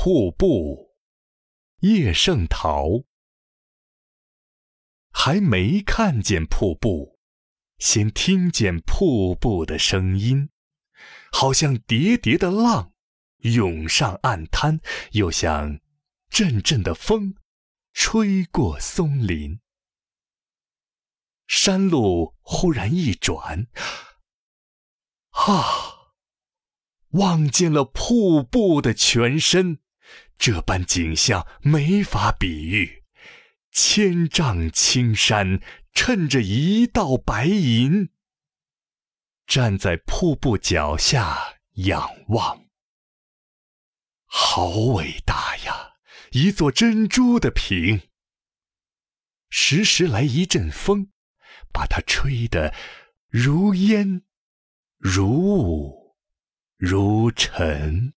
瀑布，叶圣陶。还没看见瀑布，先听见瀑布的声音，好像叠叠的浪涌上岸滩，又像阵阵的风吹过松林。山路忽然一转，啊！望见了瀑布的全身，这般景象没法比喻。千丈青山衬着一道白银，站在瀑布脚下仰望，好伟大呀！一座珍珠的瓶，时时来一阵风。把它吹得如烟，如雾，如尘。